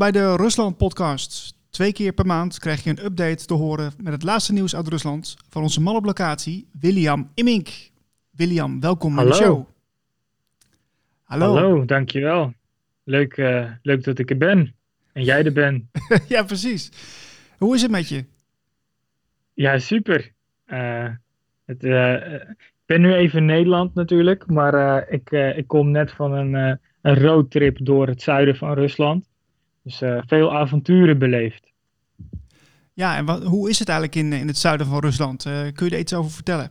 Bij de Rusland Podcast. Twee keer per maand krijg je een update te horen met het laatste nieuws uit Rusland van onze man op locatie, William Immink. William, welkom Hallo. in de show. Hallo. Hallo, dankjewel. Leuk, eh, leuk dat ik er ben. En jij er bent. ja, precies. Hoe is het met je? Ja, super. Eh, het, eh, ik ben nu even in Nederland natuurlijk, maar ik, ik kom net van een, een roadtrip door het zuiden van Rusland. Dus eh, veel avonturen beleefd. Ja, en wat, hoe is het eigenlijk in, in het zuiden van Rusland? Eh, kun je er iets over vertellen?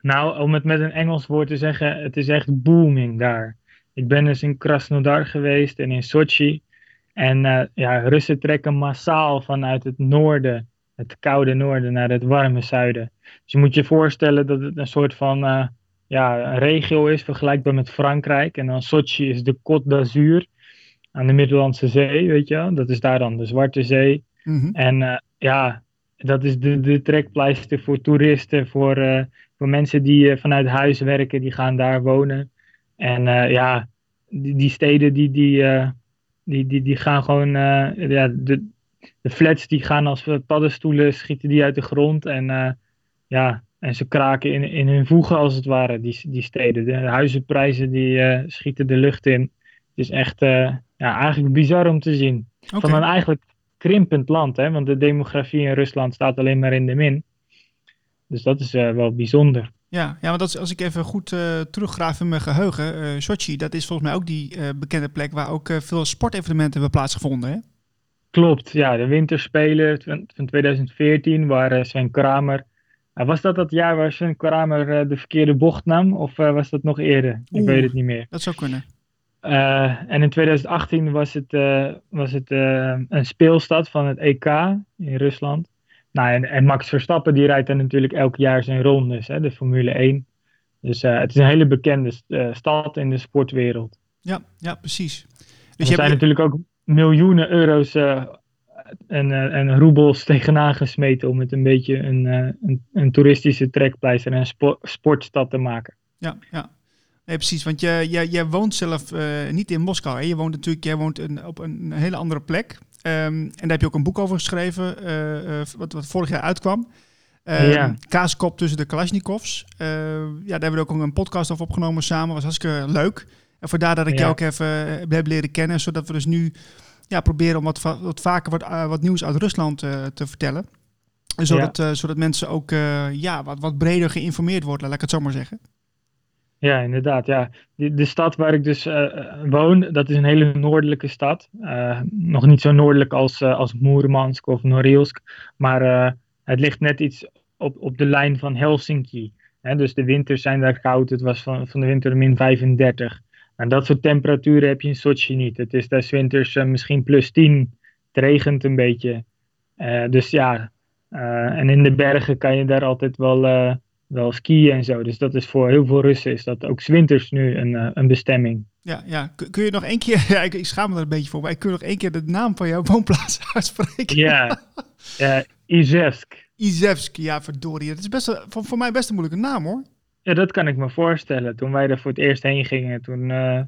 Nou, om het met een Engels woord te zeggen, het is echt booming daar. Ik ben dus in Krasnodar geweest en in Sochi. En eh, ja, Russen trekken massaal vanuit het noorden, het koude noorden, naar het warme zuiden. Dus je moet je voorstellen dat het een soort van ja, een regio is, vergelijkbaar met Frankrijk. En dan Sochi is de Côte d'Azur aan de Middellandse Zee, weet je wel. Dat is daar dan de Zwarte Zee. Mhm. En eh, ja, dat is de, de trekpleister voor toeristen, voor, eh, voor mensen die eh, vanuit huis werken, die gaan daar wonen. En ja, die, die steden die, die, die, die, die gaan gewoon, ja, de, de flats die gaan als paddenstoelen, schieten die uit de grond. En ja, en ze kraken in, in hun voegen als het ware, die, die steden. De huizenprijzen die schieten de lucht in. Het is echt ja, eigenlijk bizar om te zien van een eigenlijk krimpend land. Hè? Want de demografie in Rusland staat alleen maar in de min. Dus dat is eh, wel bijzonder. Ja, ja, want dat is, als ik even goed eh teruggraaf in mijn geheugen, eh Sochi, dat is volgens mij ook die bekende plek waar ook veel sportevenementen hebben plaatsgevonden. Hè? Klopt, ja, de winterspelen van van 2014, waar Sven Kramer... was dat dat jaar waar Sven Kramer de verkeerde bocht nam? Of was dat nog eerder? Ik weet het niet meer. Dat zou kunnen. Eh, en in 2018 was het, eh, was het eh, een speelstad van het EK in Rusland. Nou, en, en Max Verstappen die rijdt dan natuurlijk elk jaar zijn rondes, hè, de Formule 1. Dus het is een hele bekende stad in de sportwereld. Ja, ja precies. Dus er zijn hebt, natuurlijk ook miljoenen euro's en, en roebels tegenaan gesmeten om het een beetje een, een, een toeristische trekpleister en een spo- sportstad te maken. ja, ja. Nee, precies. Want jij, jij, jij woont zelf eh, niet in Moskou. Hè? Je woont natuurlijk jij woont een, op een hele andere plek. Ehm, en daar heb je ook een boek over geschreven, eh, eh, wat, wat vorig jaar uitkwam. Ehm, Ja. Kaaskop tussen de Kalashnikovs. Ja, daar hebben we ook een podcast over opgenomen samen. was hartstikke leuk. En vandaar dat ik Ja. jou ook even heb leren kennen. Zodat we dus nu ja, proberen om wat, wat vaker wat, wat nieuws uit Rusland te vertellen. Zodat, zodat mensen ook ja, wat, wat breder geïnformeerd worden, laat ik het zo maar zeggen. Ja, inderdaad. Ja. De, stad waar ik dus eh, eh, woon, dat is een hele noordelijke stad. Eh, nog niet zo noordelijk als, eh, als Moermansk of Norilsk. Maar het ligt net iets op, op de lijn van Helsinki. Hè, dus de winters zijn daar koud. Het was van, van de winter min 35. En dat soort temperaturen heb je in Sochi niet. Het is des winters misschien plus 10. Het regent een beetje. Dus ja, en in de bergen kan je daar altijd wel... wel skiën en zo. Dus dat is voor heel veel Russen is dat ook 's winters nu een, eh, een bestemming. Ja, ja. Kun, je nog één keer, ja, ik, ik schaam me er een beetje voor, maar kun je nog één keer de naam van jouw woonplaats uitspreken? Ja, eh Izevsk. Izevsk, ja verdorie. Het is best voor, voor mij best een moeilijke naam hoor. Ja, dat kan ik me voorstellen. Toen wij er voor het eerst heen gingen, toen, eh,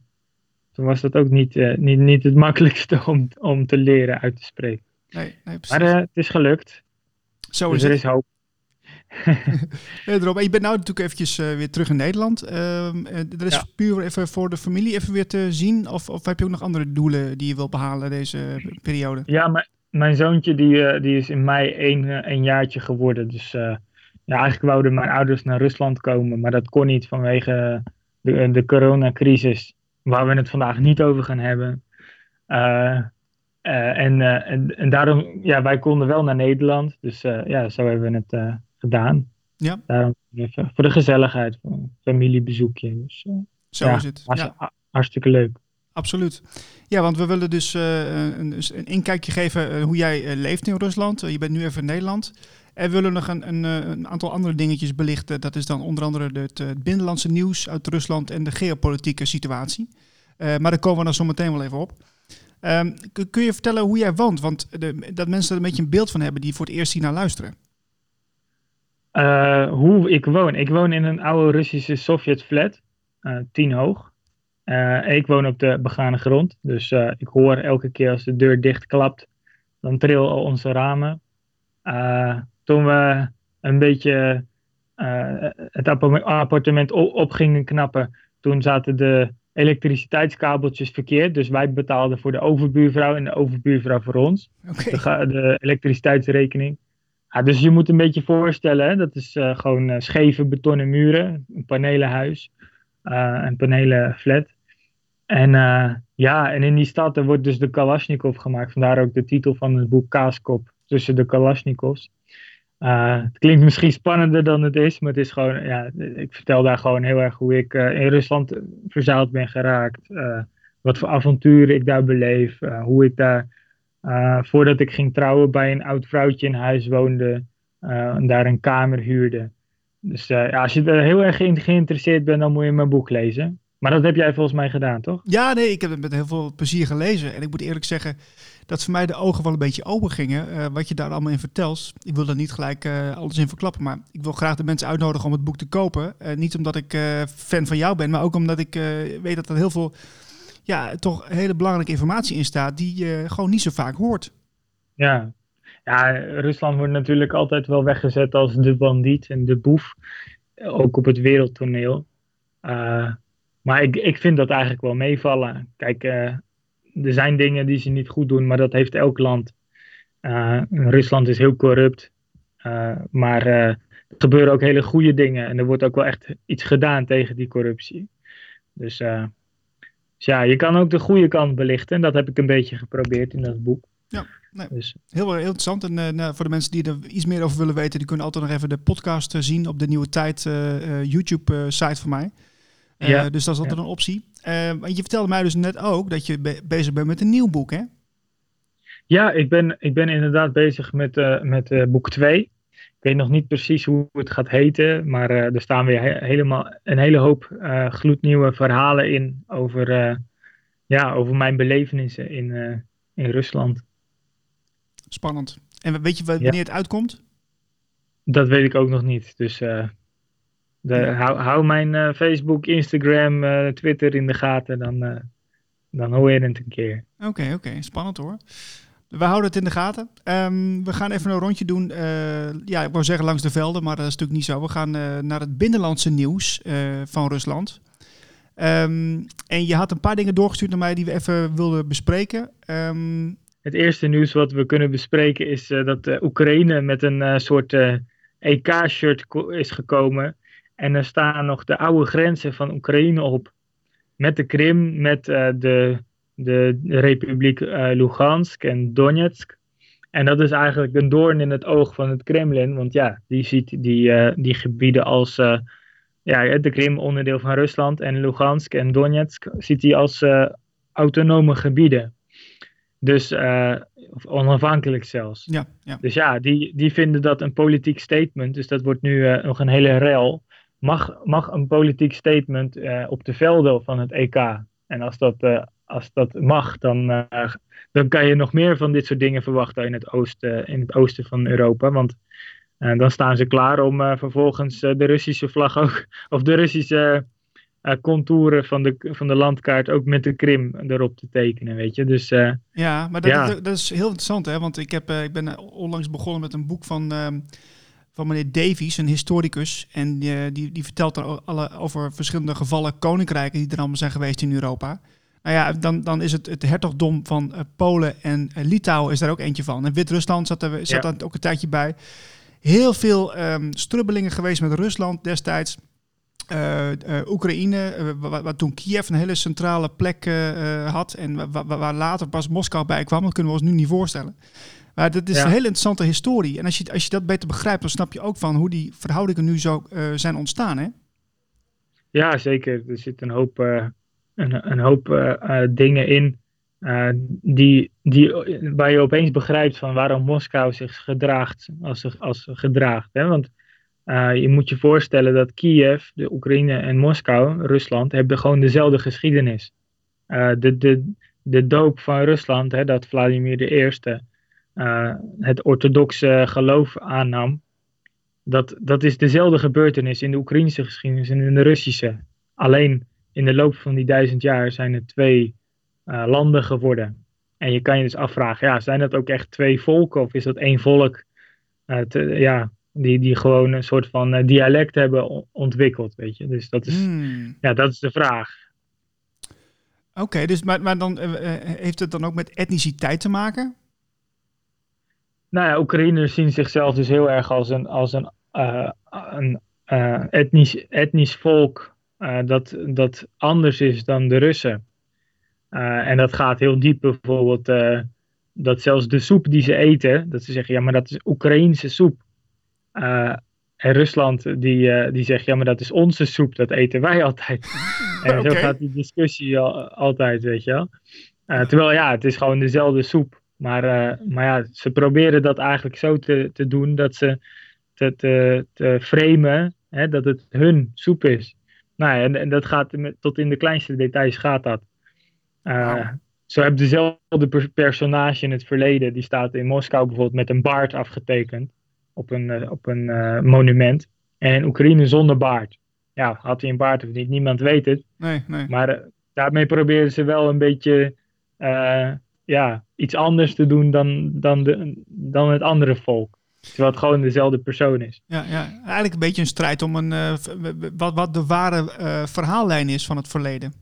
toen was dat ook niet, niet, niet het makkelijkste om, om te leren uit te spreken. Nee, nee precies. Maar het is gelukt, Zo dus is er het. is hoop. Ja, erop. En je bent nou natuurlijk eventjes eh, weer terug in Nederland. Eh, dat is Ja. puur even voor de familie even weer te zien? Of, of heb je ook nog andere doelen die je wilt behalen deze periode? Ja, maar mijn zoontje die, eh, die is in mei één, eh, een jaartje geworden. Dus eh, ja, eigenlijk wouden mijn ouders naar Rusland komen, maar dat kon niet vanwege de, de coronacrisis, waar we het vandaag niet over gaan hebben. Eh, eh, en, eh, en, en daarom, ja, wij konden wel naar Nederland, dus eh, ja, zo hebben we het eh, gedaan. Ja. Daarom even voor de gezelligheid, een familiebezoekje. Dus eh, Zo ja, is het. Ja. ha- hartstikke leuk. Absoluut. Ja, want we willen dus eh, een, dus een inkijkje geven eh, hoe jij leeft in Rusland. Je bent nu even in Nederland. En we willen nog een, een, een aantal andere dingetjes belichten. Dat is dan onder andere het, het binnenlandse nieuws uit Rusland en de geopolitieke situatie. Maar daar komen we dan zo meteen wel even op. Ehm, kun- kun je vertellen hoe jij woont? Want de, dat mensen er een beetje een beeld van hebben die voor het eerst hier naar luisteren. Eh, hoe ik woon. Ik woon in een oude Russische Sovjet-flat, eh, tien hoog. ik woon op de begane grond, dus ik hoor elke keer als de deur dicht klapt, dan trillen al onze ramen. toen we een beetje het appartement op gingen knappen, toen zaten de elektriciteitskabeltjes verkeerd. Dus wij betaalden voor de overbuurvrouw en de overbuurvrouw voor ons. De, de, elektriciteitsrekening. Ja, dus je moet een beetje voorstellen, hè, dat is uh, gewoon uh, scheve betonnen muren, een panelenhuis, uh, een panelenflat. En ja, en in die stad wordt dus de Kalashnikov gemaakt. Vandaar ook de titel van het boek Kaaskop tussen de Kalashnikovs. Het klinkt misschien spannender dan het is, maar het is gewoon, ja, ik vertel daar gewoon heel erg hoe ik in Rusland verzeild ben geraakt. Wat voor avonturen ik daar beleef. hoe ik daar, voordat ik ging trouwen, bij een oud vrouwtje in huis woonde. en daar een kamer huurde. Dus ja, als je er heel erg in geïnteresseerd bent, dan moet je mijn boek lezen. Maar dat heb jij volgens mij gedaan, toch? Ja, nee, ik heb het met heel veel plezier gelezen. En ik moet eerlijk zeggen dat voor mij de ogen wel een beetje open gingen. Wat je daar allemaal in vertelt. Ik wil daar niet gelijk alles in verklappen. Maar ik wil graag de mensen uitnodigen om het boek te kopen. Niet omdat ik fan van jou ben, maar ook omdat ik weet dat er heel veel, ja, toch hele belangrijke informatie in staat. die je gewoon niet zo vaak hoort. Ja. ja, Rusland wordt natuurlijk altijd wel weggezet als de bandiet en de boef. Ook op het wereldtoneel. Maar ik, ik vind dat eigenlijk wel meevallen. Kijk, uh, er zijn dingen die ze niet goed doen, maar dat heeft elk land. Uh, Rusland is heel corrupt. Maar er gebeuren ook hele goede dingen. En er wordt ook wel echt iets gedaan tegen die corruptie. Dus, dus ja, je kan ook de goede kant belichten. En dat heb ik een beetje geprobeerd in dat boek. Ja, nee, dus. heel, heel interessant. En nou, voor de mensen die er iets meer over willen weten, die kunnen altijd nog even de podcast zien op de Nieuwe Tijd YouTube-site van mij. Ja. Dus dat is altijd een optie. Want je vertelde mij dus net ook dat je be bezig bent met een nieuw boek, hè? Ja, ik ben, ik ben inderdaad bezig met, met boek 2. Ik weet nog niet precies hoe het gaat heten, maar er staan weer he helemaal een hele hoop gloednieuwe verhalen in over, ja, over mijn belevenissen in, in Rusland. Spannend. En weet je wanneer het uitkomt? Dat weet ik ook nog niet. Dus de, hou, hou, mijn uh, Facebook, Instagram, uh, Twitter in de gaten, dan, dan hoor je het een keer. Oké, okay, oké, okay. spannend hoor. We houden het in de gaten. Um, we gaan even een rondje doen. ja, ik wou zeggen langs de velden, maar dat is natuurlijk niet zo. We gaan naar het binnenlandse nieuws van Rusland. Um, en je had een paar dingen doorgestuurd naar mij die we even wilden bespreken. Um, het eerste nieuws wat we kunnen bespreken is dat Oekraïne met een soort EK-shirt is gekomen en er staan nog de oude grenzen van Oekraïne op. Met de Krim, met de, de, Republiek uh, Lugansk en Donetsk. En dat is eigenlijk een doorn in het oog van het Kremlin. Want ja, die ziet die, uh, die gebieden als ja, de Krim onderdeel van Rusland. En Lugansk en Donetsk ziet hij als autonome gebieden. Dus onafhankelijk zelfs. Ja, ja. Dus ja, die, die vinden dat een politiek statement. Dus dat wordt nu nog een hele rel mag, mag een politiek statement uh, op de velden van het EK. En als dat, als dat mag, dan, uh, dan kan je nog meer van dit soort dingen verwachten in het oosten, in het oosten van Europa. Want dan staan ze klaar om vervolgens de Russische vlag ook, of de Russische contouren van de, van de landkaart ook met de Krim erop te tekenen, weet je. Dus, ja, maar dat, ja. Dat, dat, is heel interessant, hè. Want ik, heb, ik ben onlangs begonnen met een boek van ehm, van meneer Davies, een historicus. En die, die, die vertelt er alle, over verschillende gevallen koninkrijken die er allemaal zijn geweest in Europa. Nou ja, dan, dan is het het hertogdom van uh, Polen en uh, Litouwen is daar ook eentje van. En Wit-Rusland zat, er, zat ja. ook een tijdje bij. Heel veel um, strubbelingen geweest met Rusland destijds. Uh, Oekraïne, waar, toen Kiev een hele centrale plek had en waar later pas Moskou bij kwam, dat kunnen we ons nu niet voorstellen. Maar dat is een hele interessante historie. En als je, als je dat beter begrijpt, dan snap je ook van hoe die verhoudingen nu zo zijn ontstaan, hè? Ja, zeker. Er zit een hoop, een, hoop uh, dingen in die, die, waar je opeens begrijpt van waarom Moskou zich gedraagt als, als gedraagt. Hè? Want je moet je voorstellen dat Kiev, de Oekraïne en Moskou, Rusland, hebben gewoon dezelfde geschiedenis. de, de, de doop van Rusland, hè, dat Vladimir I uh, het orthodoxe geloof aannam. Dat, dat is dezelfde gebeurtenis in de Oekraïnse geschiedenis en in de Russische. Alleen in de loop van die duizend jaar zijn er twee landen geworden. En je kan je dus afvragen, ja, zijn dat ook echt twee volken of is dat één volk ja, die, die gewoon een soort van dialect hebben ontwikkeld, weet je. Dus dat is, hmm. ja, dat is de vraag. Oké, dus maar, maar dan heeft het dan ook met etniciteit te maken? Nou ja, Oekraïners zien zichzelf dus heel erg als een, als een, een etnisch, etnisch volk uh, dat, dat anders is dan de Russen. en dat gaat heel diep bijvoorbeeld, dat zelfs de soep die ze eten, dat ze zeggen, ja maar dat is Oekraïense soep. en Rusland die, die zegt, ja maar dat is onze soep, dat eten wij altijd. en okay. zo gaat die discussie al, altijd, weet je wel. terwijl ja, het is gewoon dezelfde soep. Maar, maar ja, ze proberen dat eigenlijk zo te, te doen dat ze te, te, te framen hè, dat het hun soep is. Nou ja, en, en dat gaat tot in de kleinste details gaat dat. Uh, Zo heb dezelfde personage in het verleden, die staat in Moskou bijvoorbeeld met een baard afgetekend op een, uh, op een uh, monument. En in Oekraïne zonder baard. Ja, had hij een baard of niet, niemand weet het. Nee, nee. Maar daarmee proberen ze wel een beetje ja, iets anders te doen dan, dan, de, dan het andere volk. Terwijl het gewoon dezelfde persoon is. Ja, ja. eigenlijk een beetje een strijd om een, uh, wat, wat de ware uh, verhaallijn is van het verleden.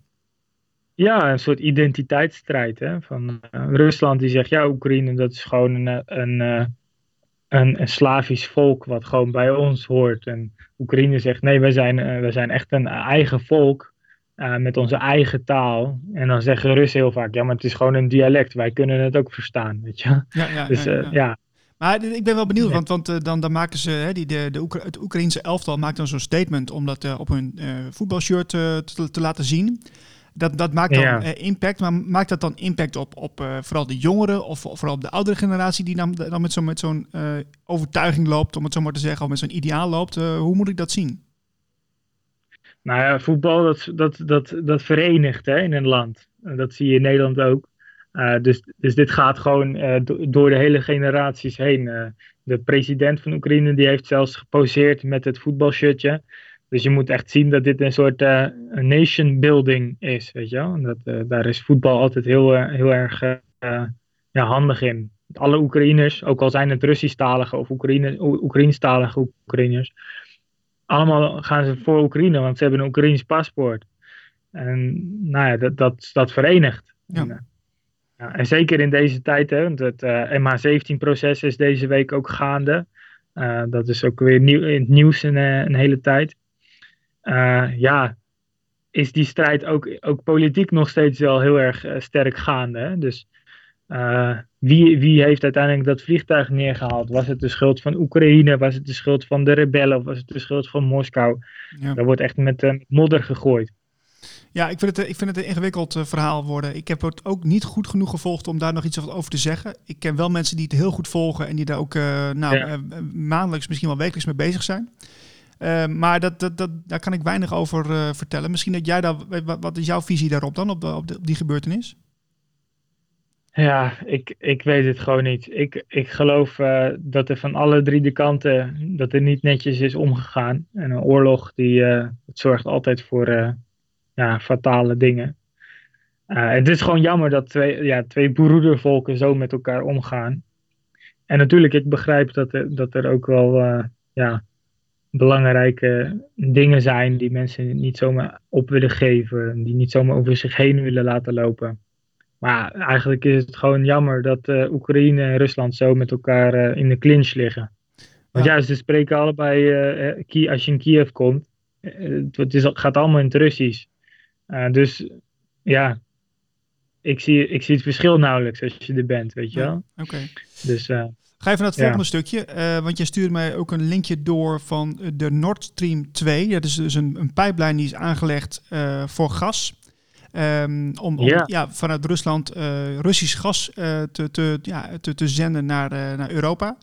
Ja, een soort identiteitsstrijd. Hè? Van uh, Rusland die zegt, ja, Oekraïne dat is gewoon een, een, een, een, Slavisch volk wat gewoon bij ons hoort. En Oekraïne zegt, nee, wij zijn, wij zijn echt een eigen volk met onze eigen taal. En dan zeggen Russen heel vaak, ja, maar het is gewoon een dialect. Wij kunnen het ook verstaan, weet je. Ja, ja, dus, ja, uh, ja. Maar ik ben wel benieuwd, want, want uh, dan, dan maken ze, hè, die, de, de Oekra het Oekraïense elftal maakt dan zo'n statement om dat op hun voetbalshirt te, te, laten zien. Dat, dat maakt dan impact, maar maakt dat dan impact op, op vooral de jongeren of vooral op de oudere generatie die dan, dan met zo'n met zo'n overtuiging loopt, om het zo maar te zeggen, of met zo'n ideaal loopt? hoe moet ik dat zien? Nou ja, voetbal dat, dat, dat, dat verenigt hè, in een land. Dat zie je in Nederland ook. Uh, dus, dus dit gaat gewoon uh, do door de hele generaties heen. Uh, de president van Oekraïne die heeft zelfs geposeerd met het voetbalshirtje. Dus je moet echt zien dat dit een soort nation building is, weet je wel. Dat, daar is voetbal altijd heel, heel erg ja, handig in. Alle Oekraïners, ook al zijn het Russisch-talige of Oekraïne, Oekraïnstalige Oekraïners, allemaal gaan ze voor Oekraïne, want ze hebben een Oekraïns paspoort. En nou ja, dat, dat, dat verenigt. Ja. En, uh, ja, en zeker in deze tijd, hè, want het uh, MH17-proces is deze week ook gaande. Uh, dat is ook weer nieuw, in het nieuws een, een hele tijd. ja, is die strijd ook, ook politiek nog steeds wel heel erg sterk gaande. Hè? Dus uh, wie, wie heeft uiteindelijk dat vliegtuig neergehaald? Was het de schuld van Oekraïne? Was het de schuld van de rebellen? Of was het de schuld van Moskou? Ja. Daar wordt echt met uh, modder gegooid. Ja, ik vind het, ik vind het een ingewikkeld uh, verhaal worden. Ik heb het ook niet goed genoeg gevolgd om daar nog iets over te zeggen. Ik ken wel mensen die het heel goed volgen en die daar ook nou, ja. maandelijks, misschien wel wekelijks mee bezig zijn. maar dat, dat, dat, daar kan ik weinig over vertellen. Misschien dat jij daar, wat, wat is jouw visie daarop dan, op, de, op, de, op die gebeurtenis? Ja, ik, ik weet het gewoon niet. Ik, ik geloof uh, dat er van alle drie de kanten dat er niet netjes is omgegaan. En een oorlog die uh, het zorgt altijd voor uh, ja, fatale dingen. het is gewoon jammer dat twee, ja, twee broedervolken zo met elkaar omgaan. En natuurlijk, ik begrijp dat er, dat er ook wel ja, belangrijke dingen zijn die mensen niet zomaar op willen geven. Die niet zomaar over zich heen willen laten lopen. Maar eigenlijk is het gewoon jammer dat uh, Oekraïne en Rusland zo met elkaar uh, in de clinch liggen. Want ja, ze spreken allebei, uh, als je in Kiev komt, het is, gaat allemaal in het Russisch. Dus ja, ik zie, ik zie het verschil nauwelijks als je er bent, weet je wel. Oké. Okay. Dus, Ga even naar het volgende ja. stukje, want je stuurde mij ook een linkje door van de Nord Stream 2. Dat is dus een, een pijplijn die is aangelegd voor gas. Um, om, om ja. ja. vanuit Rusland Russisch gas te, te, ja, te, te zenden naar, naar Europa.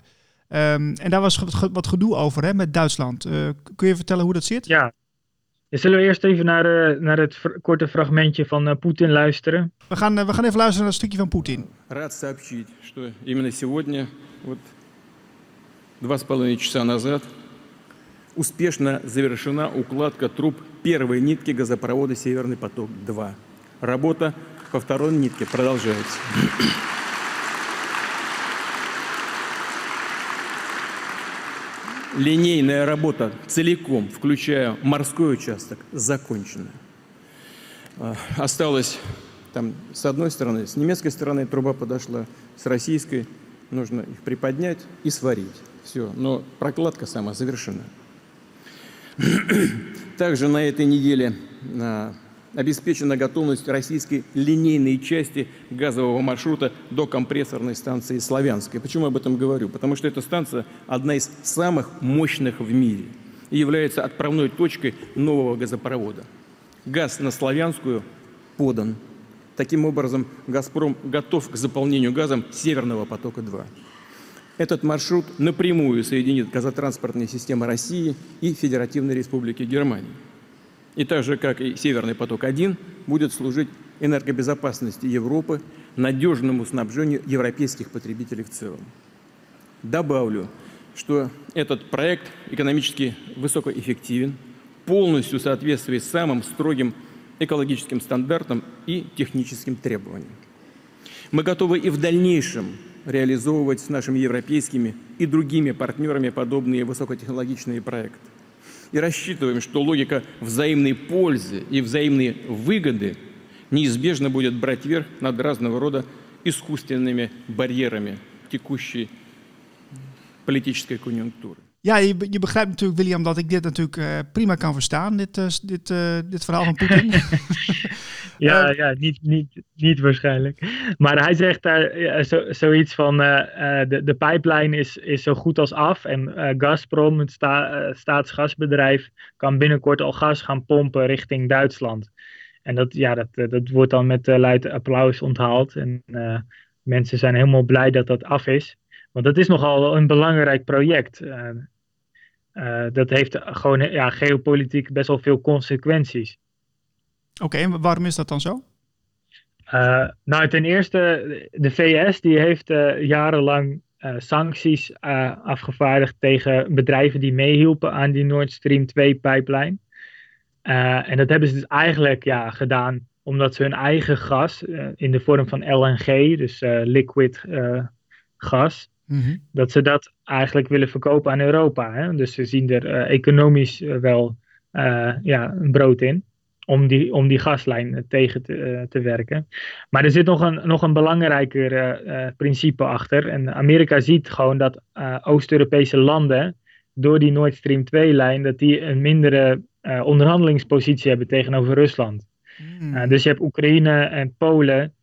Um, en daar was wat gedoe over hè, met Duitsland. kun je vertellen hoe dat zit? Ja. Zullen we eerst even naar, naar het korte fragmentje van Poetin luisteren? We gaan, we gaan even luisteren naar een stukje van Poetin. Рад сообщить, что именно сегодня, вот два с половиной часа назад, успешно завершена укладка труб первой нитки газопровода «Северный поток-2». Работа по второй нитке продолжается. Линейная работа целиком, включая морской участок, закончена. А, Осталось там с одной стороны, с немецкой стороны труба подошла, с российской нужно их приподнять и сварить. Все, но прокладка сама завершена. Также на этой неделе а, обеспечена готовность российской линейной части газового маршрута до компрессорной станции Славянской. Почему об этом говорю? Потому что эта станция одна из самых мощных в мире и является отправной точкой нового газопровода. Газ на Славянскую подан. Таким образом, «Газпром» готов к заполнению газом «Северного потока-2». Этот маршрут напрямую соединит газотранспортные системы России и Федеративной Республики Германии. И так же, как и «Северный поток-1», будет служить энергобезопасности Европы, надежному снабжению европейских потребителей в целом. Добавлю, что этот проект экономически высокоэффективен, полностью соответствует самым строгим экологическим стандартам и техническим требованиям. Мы готовы и в дальнейшем реализовывать с нашими европейскими и другими партнерами подобные высокотехнологичные проекты. И рассчитываем, что логика взаимной пользы и взаимной выгоды неизбежно будет брать верх над разного рода искусственными барьерами текущей политической конъюнктуры. Ja, je, je begrijpt natuurlijk, William, dat ik dit natuurlijk eh, prima kan verstaan, dit, eh, dit, eh, dit verhaal van Poetin. Ja, ja niet, niet, niet waarschijnlijk. Maar hij zegt daar zo, zoiets van: eh, eh, de, de pijplijn is, is zo goed als af. En eh, Gazprom, het sta, staatsgasbedrijf, kan binnenkort al gas gaan pompen richting Duitsland. En dat, ja, dat, dat wordt dan met eh, luid applaus onthaald. En eh, mensen zijn helemaal blij dat dat af is. Want dat is nogal een belangrijk project. Eh, eh, dat heeft gewoon ja, geopolitiek best wel veel consequenties. Oké, en waarom is dat dan zo? Uh, nou, ten eerste, de VS die heeft uh, jarenlang sancties afgevaardigd tegen bedrijven die meehielpen aan die Nord Stream 2-pijplijn. en dat hebben ze dus eigenlijk ja, gedaan omdat ze hun eigen gas in de vorm van LNG, dus liquid gas, mm -hmm. dat ze dat eigenlijk willen verkopen aan Europa. Hè? Dus ze zien er economisch wel ja, een brood in om die, om die gaslijn tegen te, te werken. Maar er zit nog een, nog een belangrijker principe achter. En Amerika ziet gewoon dat Oost-Europese landen door die Nord Stream 2-lijn, dat die een mindere onderhandelingspositie hebben tegenover Rusland. Mm. dus je hebt Oekraïne en Polen.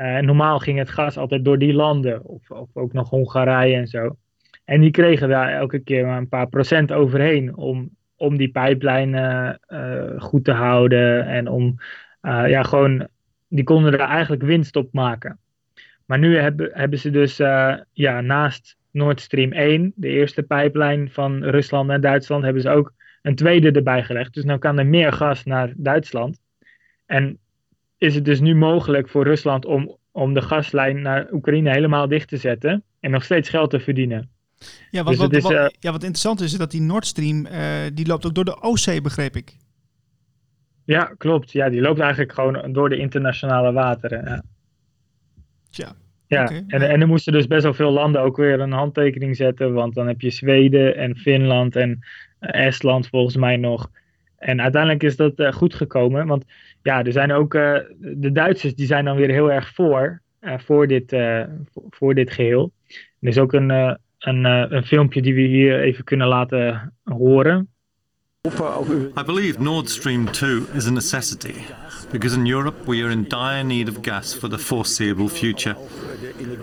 En normaal ging het gas altijd door die landen, of, of ook nog Hongarije en zo. En die kregen daar elke keer maar een paar procent overheen om om die pijplijnen uh, goed te houden en om uh, ja, gewoon, die konden er eigenlijk winst op maken. Maar nu hebben, hebben ze dus ja, naast Nord Stream 1, de eerste pijplijn van Rusland naar Duitsland, hebben ze ook een tweede erbij gelegd. Dus nu kan er meer gas naar Duitsland. En is het dus nu mogelijk voor Rusland om, om de gaslijn naar Oekraïne helemaal dicht te zetten en nog steeds geld te verdienen. Ja, wat, dus wat, is, wat, uh, ja, wat interessant is, is dat die Nord Stream, uh, die loopt ook door de Oostzee, begreep ik. Ja, klopt. Ja, die loopt eigenlijk gewoon door de internationale wateren. Ja. Tja. Ja, okay. en, en er moesten dus best wel veel landen ook weer een handtekening zetten, want dan heb je Zweden en Finland en Estland volgens mij nog. En uiteindelijk is dat uh, goed gekomen, want ja, er zijn ook, uh, de Duitsers die zijn dan weer heel erg voor, voor, dit, voor dit geheel. Er is ook een, een, een filmpje die we hier even kunnen laten horen. I believe Nord Stream 2 is a necessity because in Europe we are in dire need of gas for the foreseeable future.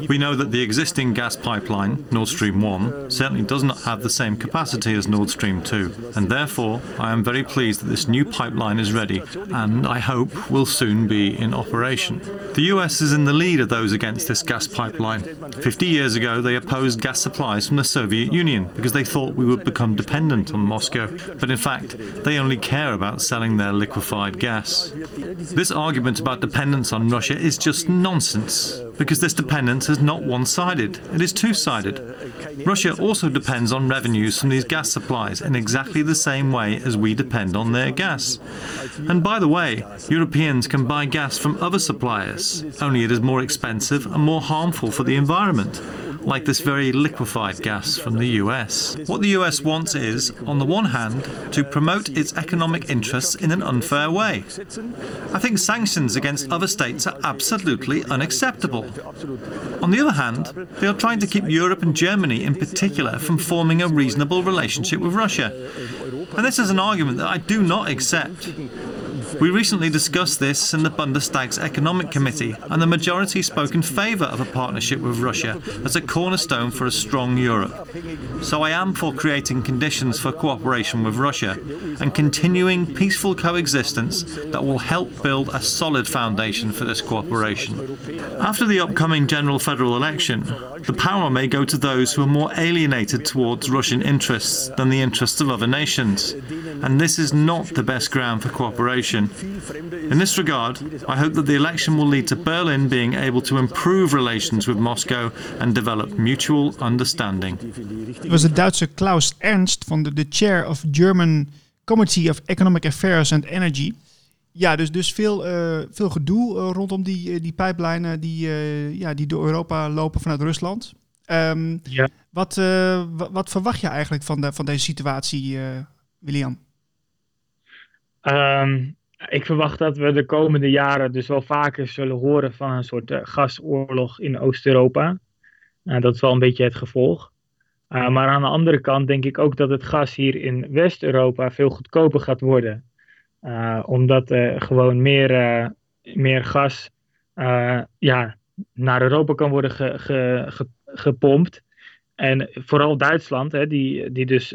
We know that the existing gas pipeline, Nord Stream 1, certainly does not have the same capacity as Nord Stream 2, and therefore I am very pleased that this new pipeline is ready and I hope will soon be in operation. The US is in the lead of those against this gas pipeline. 50 years ago, they opposed gas supplies from the Soviet Union because they thought we would become dependent on Moscow, but in fact, they only care about selling their liquefied gas. This argument about dependence on Russia is just nonsense, because this dependence is not one sided, it is two sided. Russia also depends on revenues from these gas supplies in exactly the same way as we depend on their gas. And by the way, Europeans can buy gas from other suppliers, only it is more expensive and more harmful for the environment like this very liquefied gas from the US. What the US wants is, on the one hand, to promote its economic interests in an unfair way. I think sanctions against other states are absolutely unacceptable. On the other hand, they are trying to keep Europe and Germany in particular from forming a reasonable relationship with Russia. And this is an argument that I do not accept. We recently discussed this in the Bundestag's Economic Committee, and the majority spoke in favour of a partnership with Russia as a cornerstone for a strong Europe. So I am for creating conditions for cooperation with Russia and continuing peaceful coexistence that will help build a solid foundation for this cooperation. After the upcoming general federal election, the power may go to those who are more alienated towards Russian interests than the interests of other nations, and this is not the best ground for cooperation. In this regard, I hope that the election will lead to Berlin being able to improve relations with Moscow and develop mutual understanding. Het was de Duitse Klaus Ernst van de, de Chair of German Committee of Economic Affairs and Energy. Ja, dus, dus veel, uh, veel gedoe uh, rondom die, uh, die pijplijnen die, ja, die door Europa lopen vanuit Rusland. Um, ja. wat, wat, wat, verwacht je eigenlijk van, de, van deze situatie, William? Um, ik verwacht dat we de komende jaren dus wel vaker zullen horen van een soort uh, gasoorlog in Oost-Europa. Uh, dat is wel een beetje het gevolg. Uh, maar aan de andere kant denk ik ook dat het gas hier in West-Europa veel goedkoper gaat worden. omdat er gewoon meer, meer gas ja, naar Europa kan worden ge, ge, ge, gepompt. En vooral Duitsland, hè, die, die dus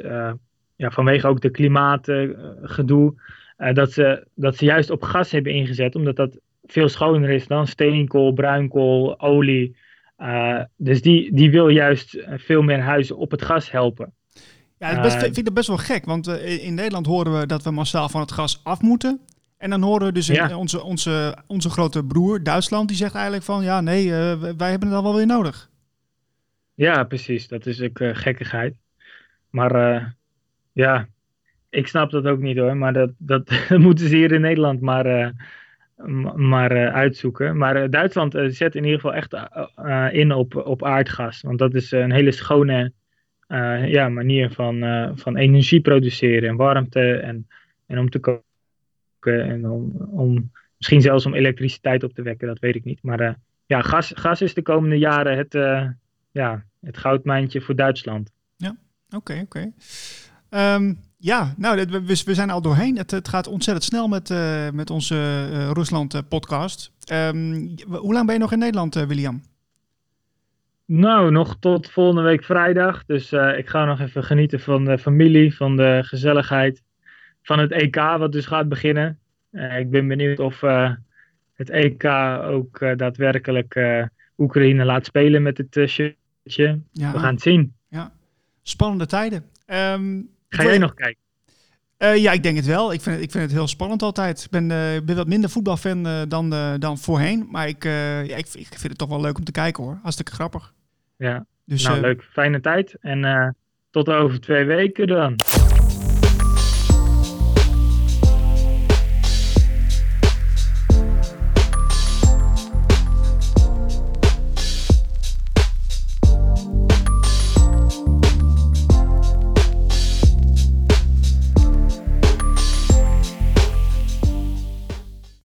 ja, vanwege ook de klimaatgedoe uh, dat, ze, dat ze juist op gas hebben ingezet, omdat dat veel schoner is dan steenkool, bruinkool, olie. Uh, dus die, die wil juist veel meer huizen op het gas helpen. Ja, ik best, vind het best wel gek, want in Nederland horen we dat we massaal van het gas af moeten. En dan horen we dus ja. onze, onze, onze grote broer, Duitsland, die zegt eigenlijk van ja, nee, uh, wij hebben het al wel weer nodig. Ja, precies. Dat is ook gekkigheid. Maar ja, ik snap dat ook niet hoor, maar dat, dat moeten ze hier in Nederland maar, uh, maar uh, uitzoeken. Maar uh, Duitsland zet in ieder geval echt in op, op aardgas, want dat is een hele schone ja, manier van, van energie produceren en warmte en, en om te koken en om, om misschien zelfs om elektriciteit op te wekken, dat weet ik niet. Maar ja, gas, gas is de komende jaren het, ja, het goudmijntje voor Duitsland. Ja, oké, oké. Okay. Ehm, ja, nou, we, we zijn al doorheen. Het, het gaat ontzettend snel met, uh, met onze uh, Rusland-podcast. Um, hoe lang ben je nog in Nederland, William? Nou, nog tot volgende week vrijdag. Dus ik ga nog even genieten van de familie, van de gezelligheid, van het EK, wat dus gaat beginnen. ik ben benieuwd of het EK ook daadwerkelijk Oekraïne laat spelen met het shirtje. Ja. We gaan het zien. Ja, spannende tijden. Um, Ga jij nog kijken? Uh, ja, ik denk het wel. Ik vind het, ik vind het heel spannend altijd. Ik ben, uh, ben wat minder voetbalfan uh, dan, dan voorheen. Maar ik, ja, ik, ik, vind het toch wel leuk om te kijken hoor. Hartstikke grappig. Ja, dus, nou leuk. Fijne tijd. En tot over twee weken dan.